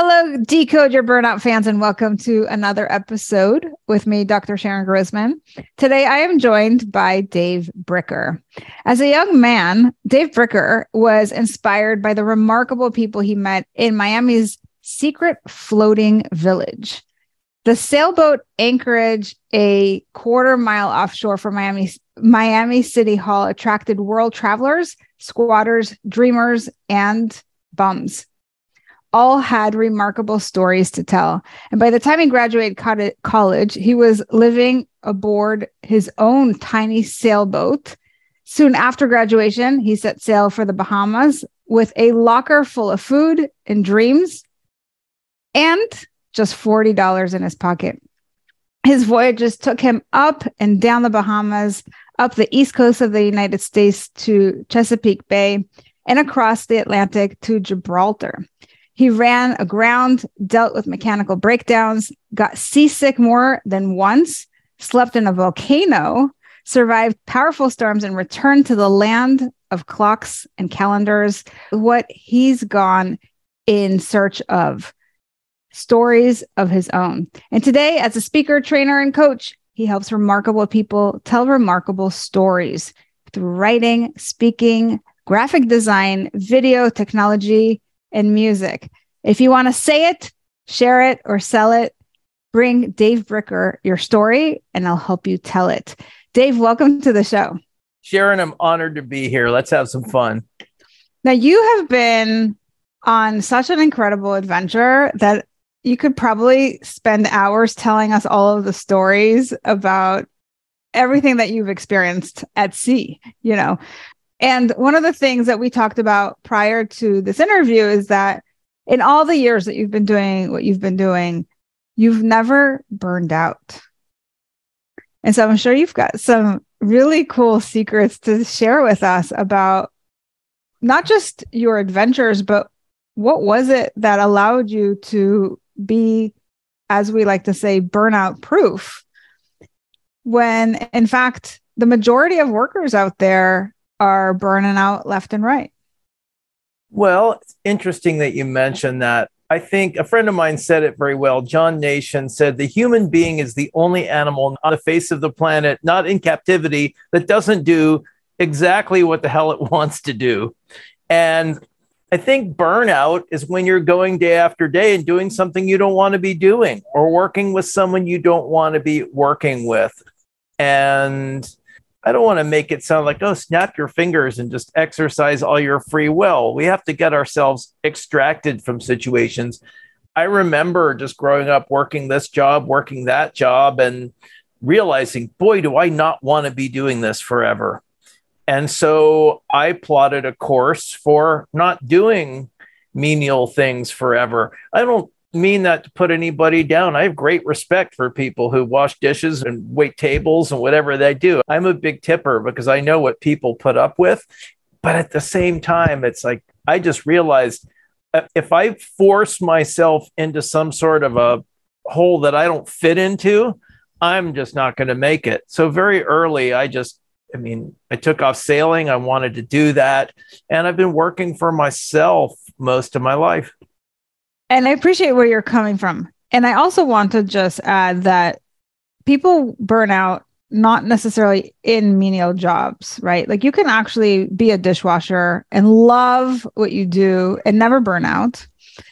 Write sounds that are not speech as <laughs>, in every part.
Hello, Decode Your Burnout fans, and welcome to another episode with me, Dr. Sharon Grossman. Today, I am joined by Dave Bricker. As a young man, Dave Bricker was inspired by the remarkable people he met in Miami's secret floating village. The sailboat anchorage, a quarter mile offshore from Miami, Miami City Hall, attracted world travelers, squatters, dreamers, and bums all had remarkable stories to tell. And by the time he graduated college, he was living aboard his own tiny sailboat. Soon after graduation, he set sail for the Bahamas with a locker full of food and dreams and just $40 in his pocket. His voyages took him up and down the Bahamas, up the east coast of the United States to Chesapeake Bay, and across the Atlantic to Gibraltar. He ran aground, dealt with mechanical breakdowns, got seasick more than once, slept in a volcano, survived powerful storms, and returned to the land of clocks and calendars. What he's gone in search of stories of his own. And today, as a speaker, trainer, and coach, he helps remarkable people tell remarkable stories through writing, speaking, graphic design, video, technology, and music. If you want to say it, share it, or sell it, bring Dave Bricker your story and I'll help you tell it. Dave, welcome to the show. Sharon, I'm honored to be here. Let's have some fun. Now, you have been on such an incredible adventure that you could probably spend hours telling us all of the stories about everything that you've experienced at sea, you know. And one of the things that we talked about prior to this interview is that in all the years that you've been doing what you've been doing, you've never burned out. And so I'm sure you've got some really cool secrets to share with us about not just your adventures, but what was it that allowed you to be, as we like to say, burnout proof? When in fact, the majority of workers out there are burning out left and right. Well, it's interesting that you mentioned that. I think a friend of mine said it very well. John Nation said the human being is the only animal on the face of the planet, not in captivity, that doesn't do exactly what the hell it <laughs> wants to do. And I think burnout is when you're going day after day and doing something you don't want to be doing or working with someone you don't want to be working with. And I don't want to make it sound like, oh, snap your fingers and just exercise all your free will. We have to get ourselves extracted from situations. I remember just growing up working this job, working that job, and realizing, boy, do I not want to be doing this forever. And so I plotted a course for not doing menial things forever. I don't mean that to put anybody down. I have great respect for people who wash dishes and wait tables and whatever they do. I'm a big tipper because I know what people put up with. But at the same time, it's like I just realized uh, if I force myself into some sort of a hole that I don't fit into, I'm just not going to make it. So very early, I just I mean, I took off sailing. I wanted to do that. And I've been working for myself most of my life. And I appreciate where you're coming from. And I also want to just add that people burn out not necessarily in menial jobs, right? Like you can actually be a dishwasher and love what you do and never burn out.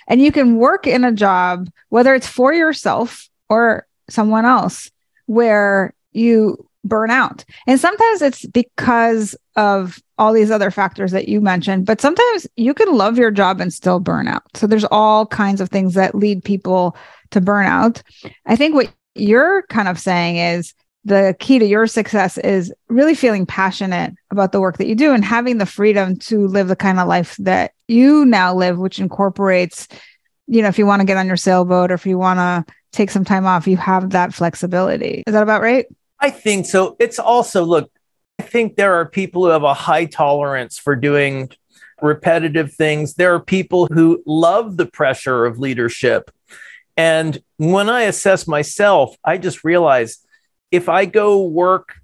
And you can work in a job, whether it's for yourself or someone else, where you burn out. And sometimes it's because of all these other factors that you mentioned, but sometimes you can love your job and still burn out. So there's all kinds of things that lead people to burnout. I think what you're kind of saying is the key to your success is really feeling passionate about the work that you do and having the freedom to live the kind of life that you now live, which incorporates, you know, if you want to get on your sailboat or if you want to take some time off, you have that flexibility. Is that about right? I think so. It's also, look, I think there are people who have a high tolerance for doing repetitive things. There are people who love the pressure of leadership. And when I assess myself, I just realize if I go work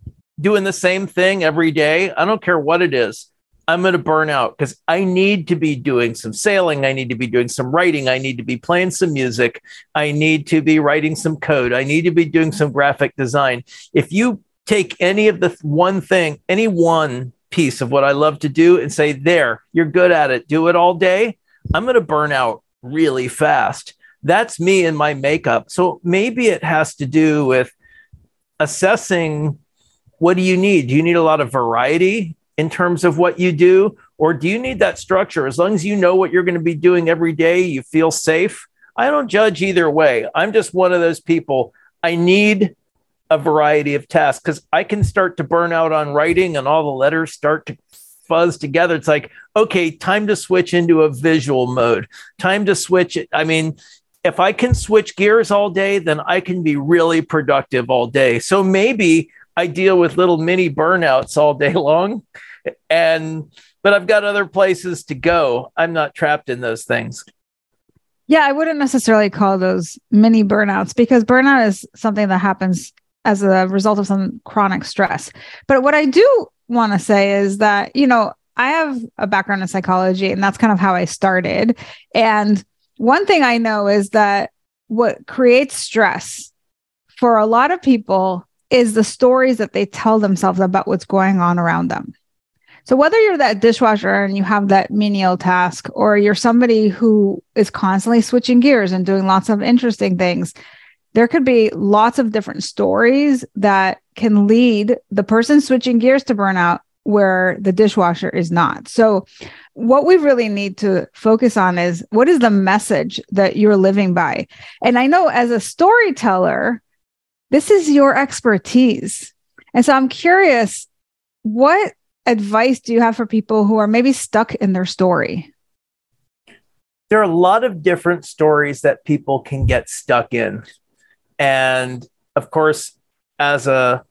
doing the same thing every day, I don't care what it is, I'm going to burn out because I need to be doing some sailing. I need to be doing some writing. I need to be playing some music. I need to be writing some code. I need to be doing some graphic design. If you take any of the one thing, any one piece of what I love to do and say, there, you're good at it, do it all day, I'm going to burn out really fast. That's me and my makeup. So maybe it has to do with assessing what do you need? Do you need a lot of variety in terms of what you do? Or do you need that structure? As long as you know what you're going to be doing every day, you feel safe. I don't judge either way. I'm just one of those people. I need a variety of tasks because I can start to burn out on writing and all the letters start to fuzz together. It's like, okay, time to switch into a visual mode. Time to switch it. I mean, if I can switch gears all day, then I can be really productive all day. So maybe I deal with little mini burnouts all day long. And, but I've got other places to go. I'm not trapped in those things. Yeah, I wouldn't necessarily call those mini burnouts because burnout is something that happens as a result of some chronic stress. But what I do want to say is that, you know, I have a background in psychology and that's kind of how I started. And one thing I know is that what creates stress for a lot of people is the stories that they tell themselves about what's going on around them. So whether you're that dishwasher and you have that menial task, or you're somebody who is constantly switching gears and doing lots of interesting things, there could be lots of different stories that can lead the person switching gears to burnout where the dishwasher is not. So what we really need to focus on is what is the message that you're living by? And I know as a storyteller, this is your expertise. And so I'm curious, what advice do you have for people who are maybe stuck in their story? There are a lot of different stories that people can get stuck in. And of course, as a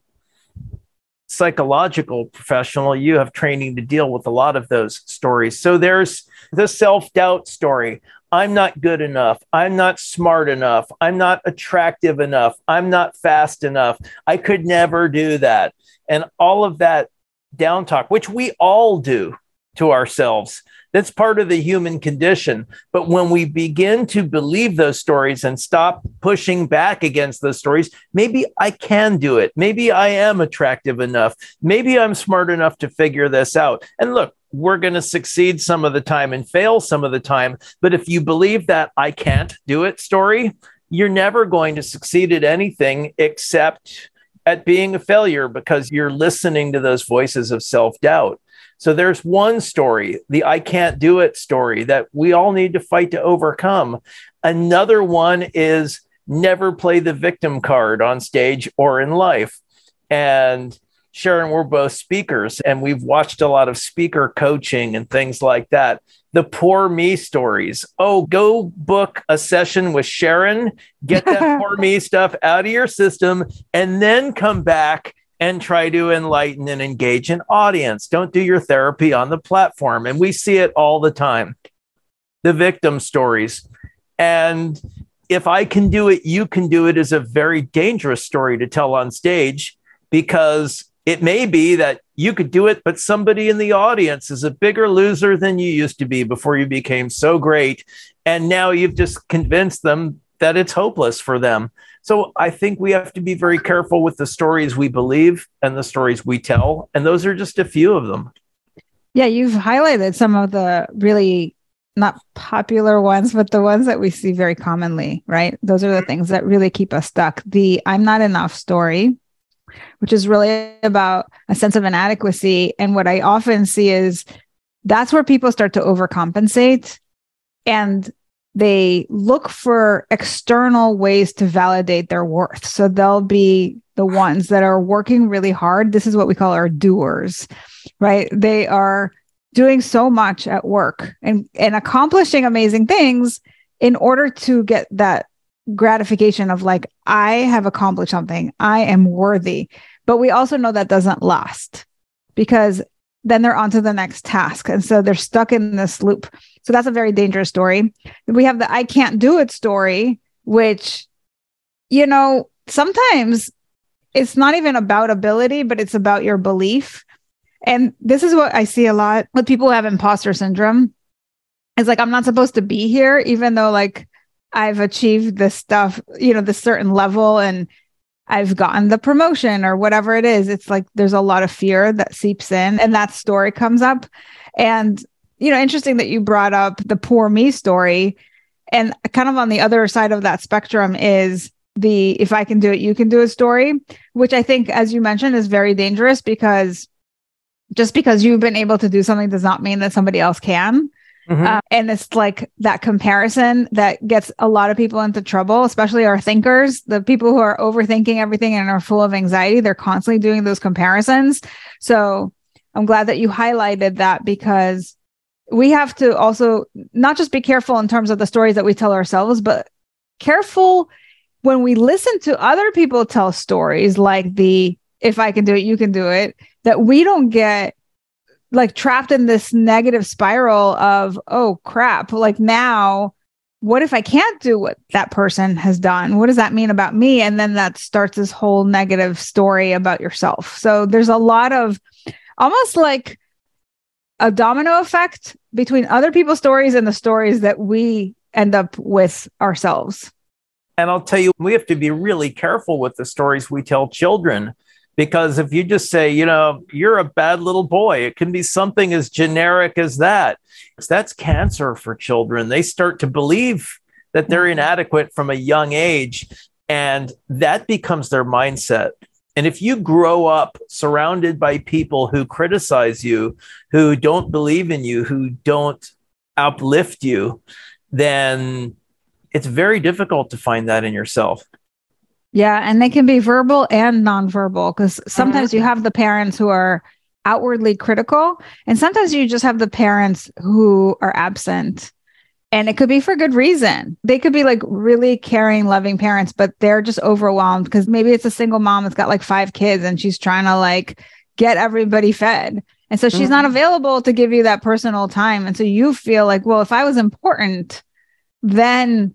psychological professional, you have training to deal with a lot of those stories. So there's the self doubt story. I'm not good enough. I'm not smart enough. I'm not attractive enough. I'm not fast enough. I could never do that. And all of that down talk, which we all do to ourselves. That's part of the human condition. But when we begin to believe those stories and stop pushing back against those stories, maybe I can do it. Maybe I am attractive enough. Maybe I'm smart enough to figure this out. And look, we're going to succeed some of the time and fail some of the time. But if you believe that I can't do it story, you're never going to succeed at anything except at being a failure because you're listening to those voices of self doubt. So there's one story, the I can't do it story that we all need to fight to overcome. Another one is never play the victim card on stage or in life. And Sharon, we're both speakers and we've watched a lot of speaker coaching and things like that. The poor me stories. Oh, go book a session with Sharon, get that <laughs> poor me stuff out of your system, and then come back and try to enlighten and engage an audience. Don't do your therapy on the platform. And we see it all the time the victim stories. And if I can do it, you can do it is a very dangerous story to tell on stage because it may be that you could do it, but somebody in the audience is a bigger loser than you used to be before you became so great. And now you've just convinced them that it's hopeless for them. So I think we have to be very careful with the stories we believe and the stories we tell. And those are just a few of them. Yeah, you've highlighted some of the really not popular ones, but the ones that we see very commonly, right? Those are the things that really keep us stuck. The I'm not enough story, which is really about a sense of inadequacy. And what I often see is that's where people start to overcompensate and they look for external ways to validate their worth. So they'll be the ones that are working really hard. This is what we call our doers, right? They are doing so much at work and, and accomplishing amazing things in order to get that gratification of like, I have accomplished something, I am worthy. But we also know that doesn't last because then they're on to the next task. And so they're stuck in this loop. So that's a very dangerous story. We have the I can't do it story, which, you know, sometimes it's not even about ability, but it's about your belief. And this is what I see a lot with people who have imposter syndrome. It's like, I'm not supposed to be here, even though like I've achieved this stuff, you know, this certain level and I've gotten the promotion or whatever it is. It's like there's a lot of fear that seeps in and that story comes up. And, you know, interesting that you brought up the poor me story. And kind of on the other side of that spectrum is the if I can do it, you can do it story, which I think, as you mentioned, is very dangerous because just because you've been able to do something does not mean that somebody else can. Mm-hmm. Uh, and it's like that comparison that gets a lot of people into trouble, especially our thinkers, the people who are overthinking everything and are full of anxiety. They're constantly doing those comparisons. So I'm glad that you highlighted that because we have to also not just be careful in terms of the stories that we tell ourselves, but careful when we listen to other people tell stories like the if I can do it, you can do it, that we don't get like trapped in this negative spiral of oh crap like now what if i can't do what that person has done? What does that mean about me? And then that starts this whole negative story about yourself. So there's a lot of almost like a domino effect between other people's stories and the stories that we end up with ourselves. And i'll tell you we have to be really careful with the stories we tell children because if you just say, you know, you're a bad little boy, it can be something as generic as that. That's cancer for children. They start to believe that they're mm-hmm. inadequate from a young age, and that becomes their mindset. And if you grow up surrounded by people who criticize you, who don't believe in you, who don't uplift you, then it's very difficult to find that in yourself. Yeah, and they can be verbal and nonverbal because sometimes mm-hmm. you have the parents who are outwardly critical, and sometimes you just have the parents who are absent. And it could be for good reason. They could be like really caring, loving parents, but they're just overwhelmed because maybe it's a single mom that's got like five kids and she's trying to like get everybody fed. And so she's mm-hmm. not available to give you that personal time. And so you feel like, well, if I was important, then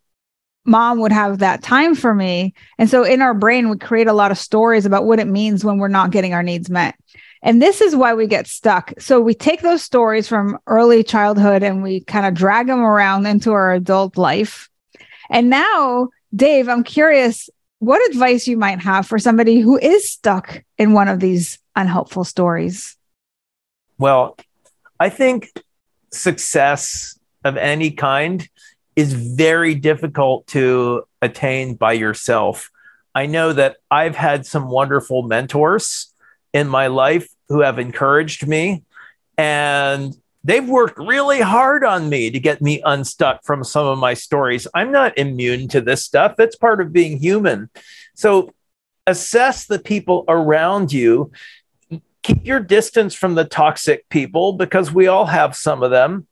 mom would have that time for me. And so in our brain, we create a lot of stories about what it means when we're not getting our needs met. And this is why we get stuck. So we take those stories from early childhood and we kind of drag them around into our adult life. And now, Dave, I'm curious what advice you might have for somebody who is stuck in one of these unhelpful stories. Well, I think success of any kind is very difficult to attain by yourself. I know that I've had some wonderful mentors in my life who have encouraged me and they've worked really hard on me to get me unstuck from some of my stories. I'm not immune to this stuff. That's part of being human. So assess the people around you. Keep your distance from the toxic people because we all have some of them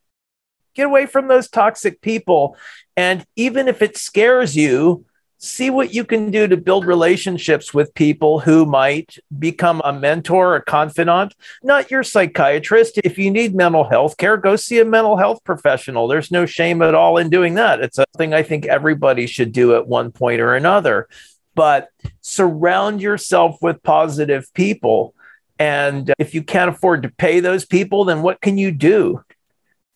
get away from those toxic people. And even if it scares you, see what you can do to build relationships with people who might become a mentor, a confidant, not your psychiatrist. If you need mental health care, go see a mental health professional. There's no shame at all in doing that. It's a thing I think everybody should do at one point or another. But surround yourself with positive people. And if you can't afford to pay those people, then what can you do?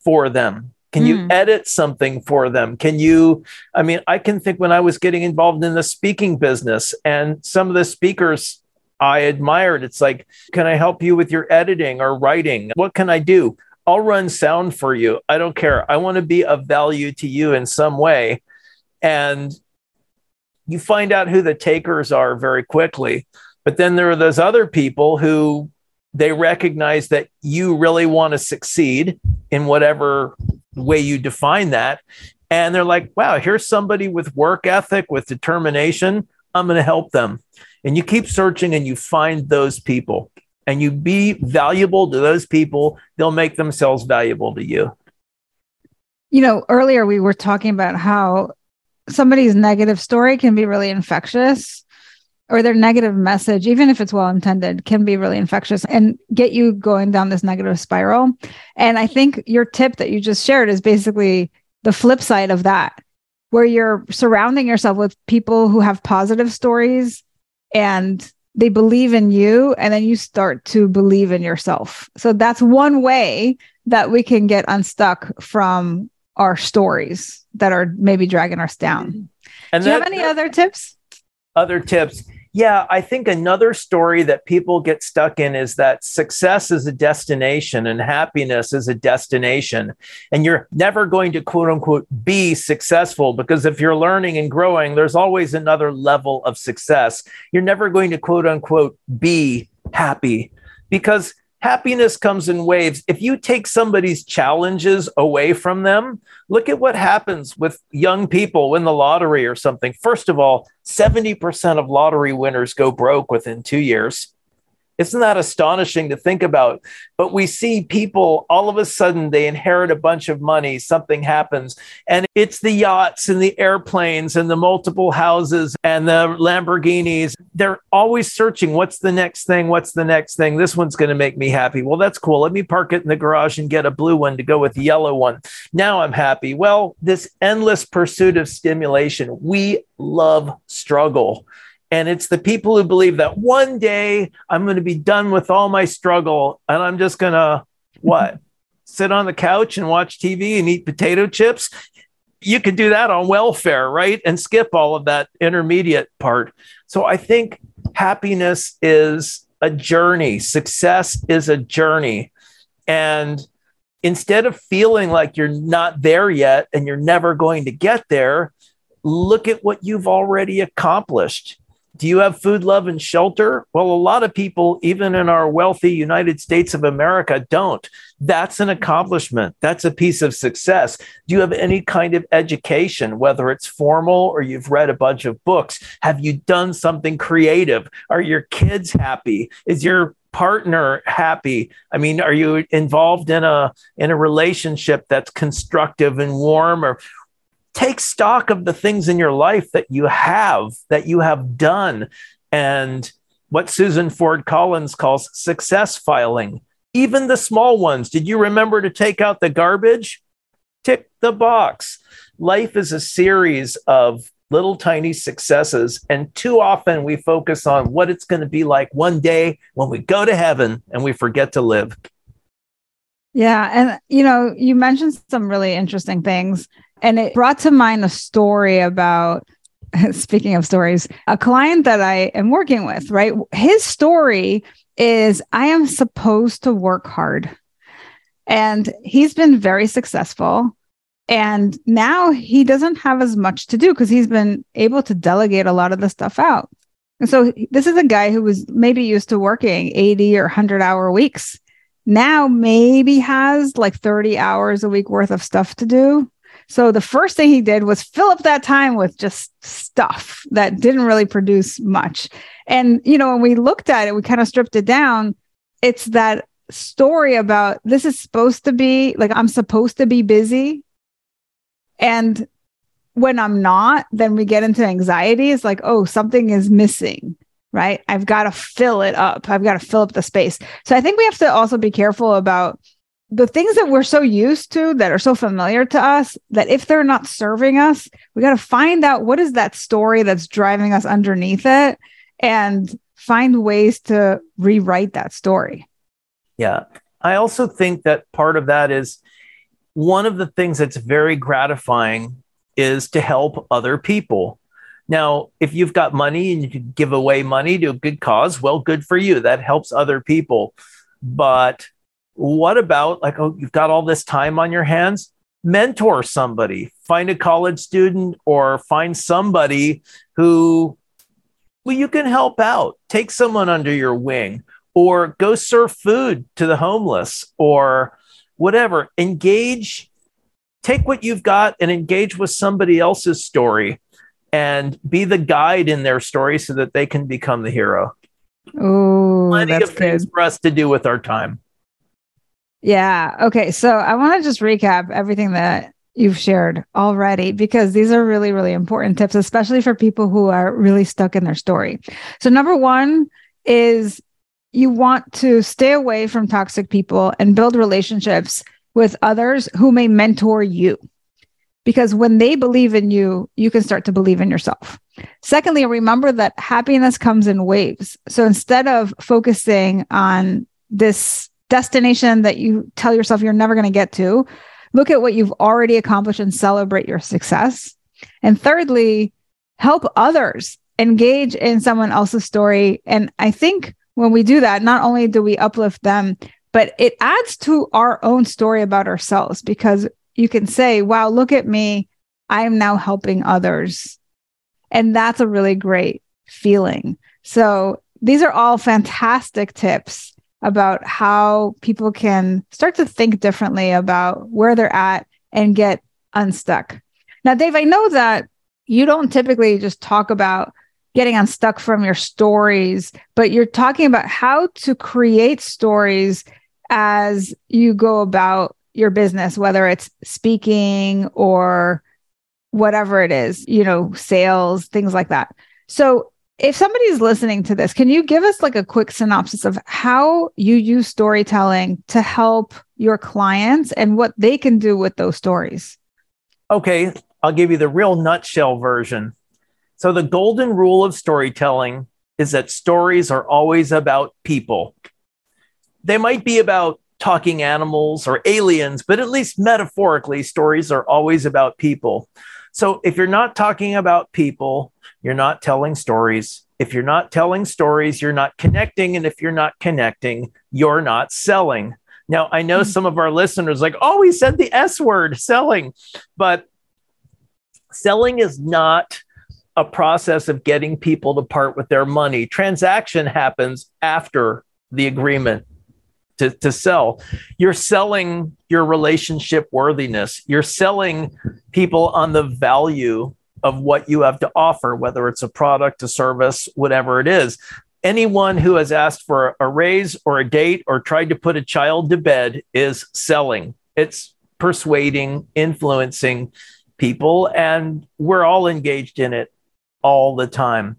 For them? Can you mm. edit something for them? Can you? I mean, I can think when I was getting involved in the speaking business and some of the speakers I admired, it's like, can I help you with your editing or writing? What can I do? I'll run sound for you. I don't care. I want to be of value to you in some way. And you find out who the takers are very quickly. But then there are those other people who they recognize that you really want to succeed in whatever way you define that. And they're like, wow, here's somebody with work ethic, with determination. I'm going to help them. And you keep searching and you find those people and you be valuable to those people, they'll make themselves valuable to you. You know, earlier we were talking about how somebody's negative story can be really infectious or their negative message, even if it's well intended, can be really infectious and get you going down this negative spiral. And I think your tip that you just shared is basically the flip side of that, where you're surrounding yourself with people who have positive stories and they believe in you and then you start to believe in yourself. So that's one way that we can get unstuck from our stories that are maybe dragging us down. Mm-hmm. And Do you have any other tips? Other tips. Yeah, I think another story that people get stuck in is that success is a destination and happiness is a destination. And you're never going to quote unquote be successful because if you're learning and growing, there's always another level of success. You're never going to quote unquote be happy because happiness comes in waves. If you take somebody's challenges away from them, look at what happens with young people win the lottery or something. First of all, 70% of lottery winners go broke within two years. Isn't that astonishing to think about? But we see people all of a sudden they inherit a bunch of money, something happens, and it's the yachts and the airplanes and the multiple houses and the Lamborghinis. They're always searching what's the next thing? What's the next thing? This one's going to make me happy. Well, that's cool. Let me park it in the garage and get a blue one to go with the yellow one. Now I'm happy. Well, this endless pursuit of stimulation, we love struggle. And it's the people who believe that one day I'm going to be done with all my struggle and I'm just going to what? <laughs> Sit on the couch and watch TV and eat potato chips. You could do that on welfare, right? And skip all of that intermediate part. So I think happiness is a journey, success is a journey. And instead of feeling like you're not there yet and you're never going to get there, look at what you've already accomplished. Do you have food, love, and shelter? Well, a lot of people, even in our wealthy United States of America, don't. That's an accomplishment. That's a piece of success. Do you have any kind of education, whether it's formal or you've read a bunch of books? Have you done something creative? Are your kids happy? Is your partner happy i mean are you involved in a in a relationship that's constructive and warm or take stock of the things in your life that you have, that you have done, and what Susan Ford Collins calls success filing. Even the small ones. Did you remember to take out the garbage? Tick the box. Life is a series of little tiny successes. And too often we focus on what it's going to be like one day when we go to heaven and we forget to live. Yeah. And, you know, you mentioned some really interesting things. And it brought to mind a story about, <laughs> speaking of stories, a client that I am working with, right? His story is I am supposed to work hard. And he's been very successful. And now he doesn't have as much to do because he's been able to delegate a lot of the stuff out. And so this is a guy who was maybe used to working 80 or 100 hour weeks. Now maybe has like 30 hours a week worth of stuff to do. So the first thing he did was fill up that time with just stuff that didn't really produce much. And, you know, when we looked at it, we kind of stripped it down. It's that story about this is supposed to be like, I'm supposed to be busy. And when I'm not, then we get into anxiety. It's like, oh, something is missing, right? I've got to fill it up. I've got to fill up the space. So I think we have to also be careful about the things that we're so used to that are so familiar to us that if they're not serving us, we got to find out what is that story that's driving us underneath it and find ways to rewrite that story. Yeah. I also think that part of that is one of the things that's very gratifying is to help other people. Now, if you've got money and you can give away money to a good cause, well, good for you. That helps other people. But What about like, oh, you've got all this time on your hands? Mentor somebody, find a college student or find somebody who well, you can help out. Take someone under your wing or go serve food to the homeless or whatever. Engage, take what you've got and engage with somebody else's story and be the guide in their story so that they can become the hero. Oh, Plenty that's of things for us to do with our time. Yeah. Okay. So I want to just recap everything that you've shared already because these are really, really important tips, especially for people who are really stuck in their story. So, number one is you want to stay away from toxic people and build relationships with others who may mentor you. Because when they believe in you, you can start to believe in yourself. Secondly, remember that happiness comes in waves. So instead of focusing on this destination that you tell yourself you're never going to get to, look at what you've already accomplished and celebrate your success. And thirdly, help others engage in someone else's story. And I think when we do that, not only do we uplift them, but it adds to our own story about ourselves because you can say, wow, look at me. I am now helping others. And that's a really great feeling. So these are all fantastic tips about how people can start to think differently about where they're at and get unstuck. Now, Dave, I know that you don't typically just talk about getting unstuck from your stories, but you're talking about how to create stories as you go about your business, whether it's speaking or whatever it is, you know, sales, things like that. So, if somebody's listening to this, can you give us like a quick synopsis of how you use storytelling to help your clients and what they can do with those stories? Okay, I'll give you the real nutshell version. So, the golden rule of storytelling is that stories are always about people. They might be about talking animals or aliens, but at least metaphorically, stories are always about people. So, if you're not talking about people, you're not telling stories. If you're not telling stories, you're not connecting. And if you're not connecting, you're not selling. Now, I know mm-hmm. some of our listeners like, oh, we said the S word, selling. But selling is not a process of getting people to part with their money. Transaction happens after the agreement to, to sell. You're selling your relationship worthiness. You're selling people on the value of what you have to offer, whether it's a product, a service, whatever it is. Anyone who has asked for a raise or a date or tried to put a child to bed is selling. It's persuading, influencing people, and we're all engaged in it all the time.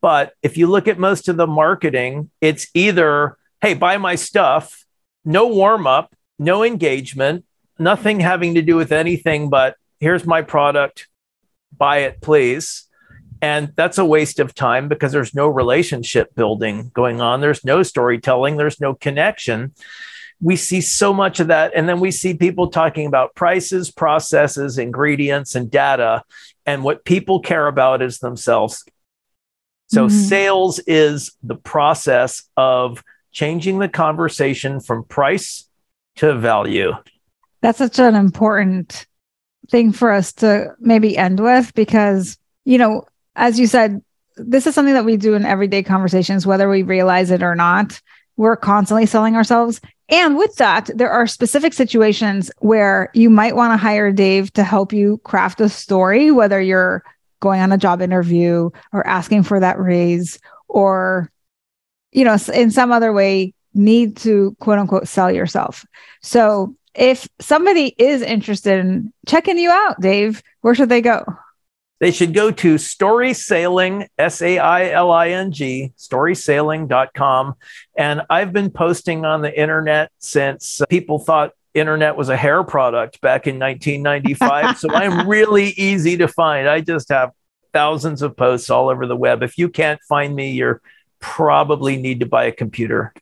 But if you look at most of the marketing, it's either, hey, buy my stuff, no warm up, no engagement, nothing having to do with anything but here's my product, buy it, please. And that's a waste of time because there's no relationship building going on. There's no storytelling. There's no connection. We see so much of that. And then we see people talking about prices, processes, ingredients, and data. And what people care about is themselves. So, mm-hmm. sales is the process of changing the conversation from price to value. That's such an important thing for us to maybe end with because, you know, as you said, this is something that we do in everyday conversations, whether we realize it or not. We're constantly selling ourselves. And with that, there are specific situations where you might want to hire Dave to help you craft a story, whether you're going on a job interview or asking for that raise or, you know, in some other way need to quote unquote sell yourself. So if somebody is interested in checking you out, Dave, where should they go? They should go to Story Sailing, S A I L I N G, storysailing.com. And I've been posting on the internet since uh, people thought internet was a hair product back in 1995. so <laughs> I'm really easy to find. I just have thousands of posts all over the web. If you can't find me, you're probably need to buy a computer.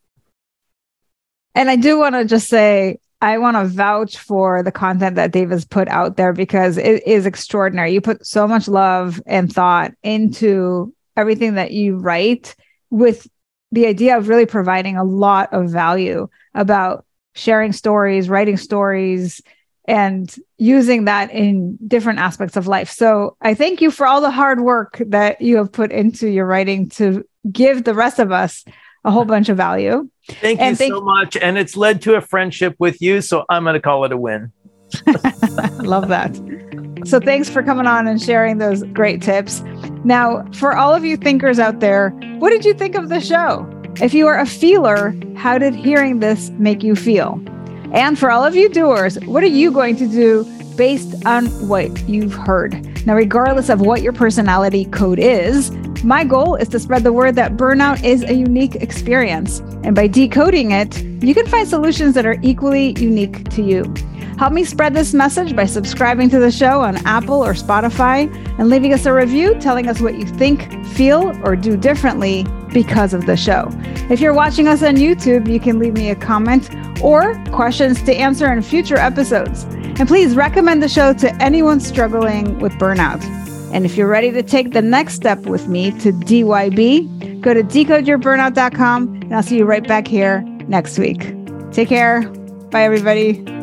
And I do want to just say I want to vouch for the content that Dave has put out there because it is extraordinary. You put so much love and thought into everything that you write with the idea of really providing a lot of value about sharing stories, writing stories, and using that in different aspects of life. So I thank you for all the hard work that you have put into your writing to give the rest of us a whole bunch of value. Thank and you thank- so much. And it's led to a friendship with you. So I'm going to call it a win. <laughs> Love that. So thanks for coming on and sharing those great tips. Now, for all of you thinkers out there, what did you think of the show? If you are a feeler, how did hearing this make you feel? And for all of you doers, what are you going to do based on what you've heard? Now, regardless of what your personality code is, my goal is to spread the word that burnout is a unique experience. And by decoding it, you can find solutions that are equally unique to you. Help me spread this message by subscribing to the show on Apple or Spotify and leaving us a review telling us what you think, feel, or do differently because of the show. If you're watching us on YouTube, you can leave me a comment or questions to answer in future episodes. And please recommend the show to anyone struggling with burnout. And if you're ready to take the next step with me to DYB, go to decodeyourburnout.com and I'll see you right back here next week. Take care. Bye, everybody.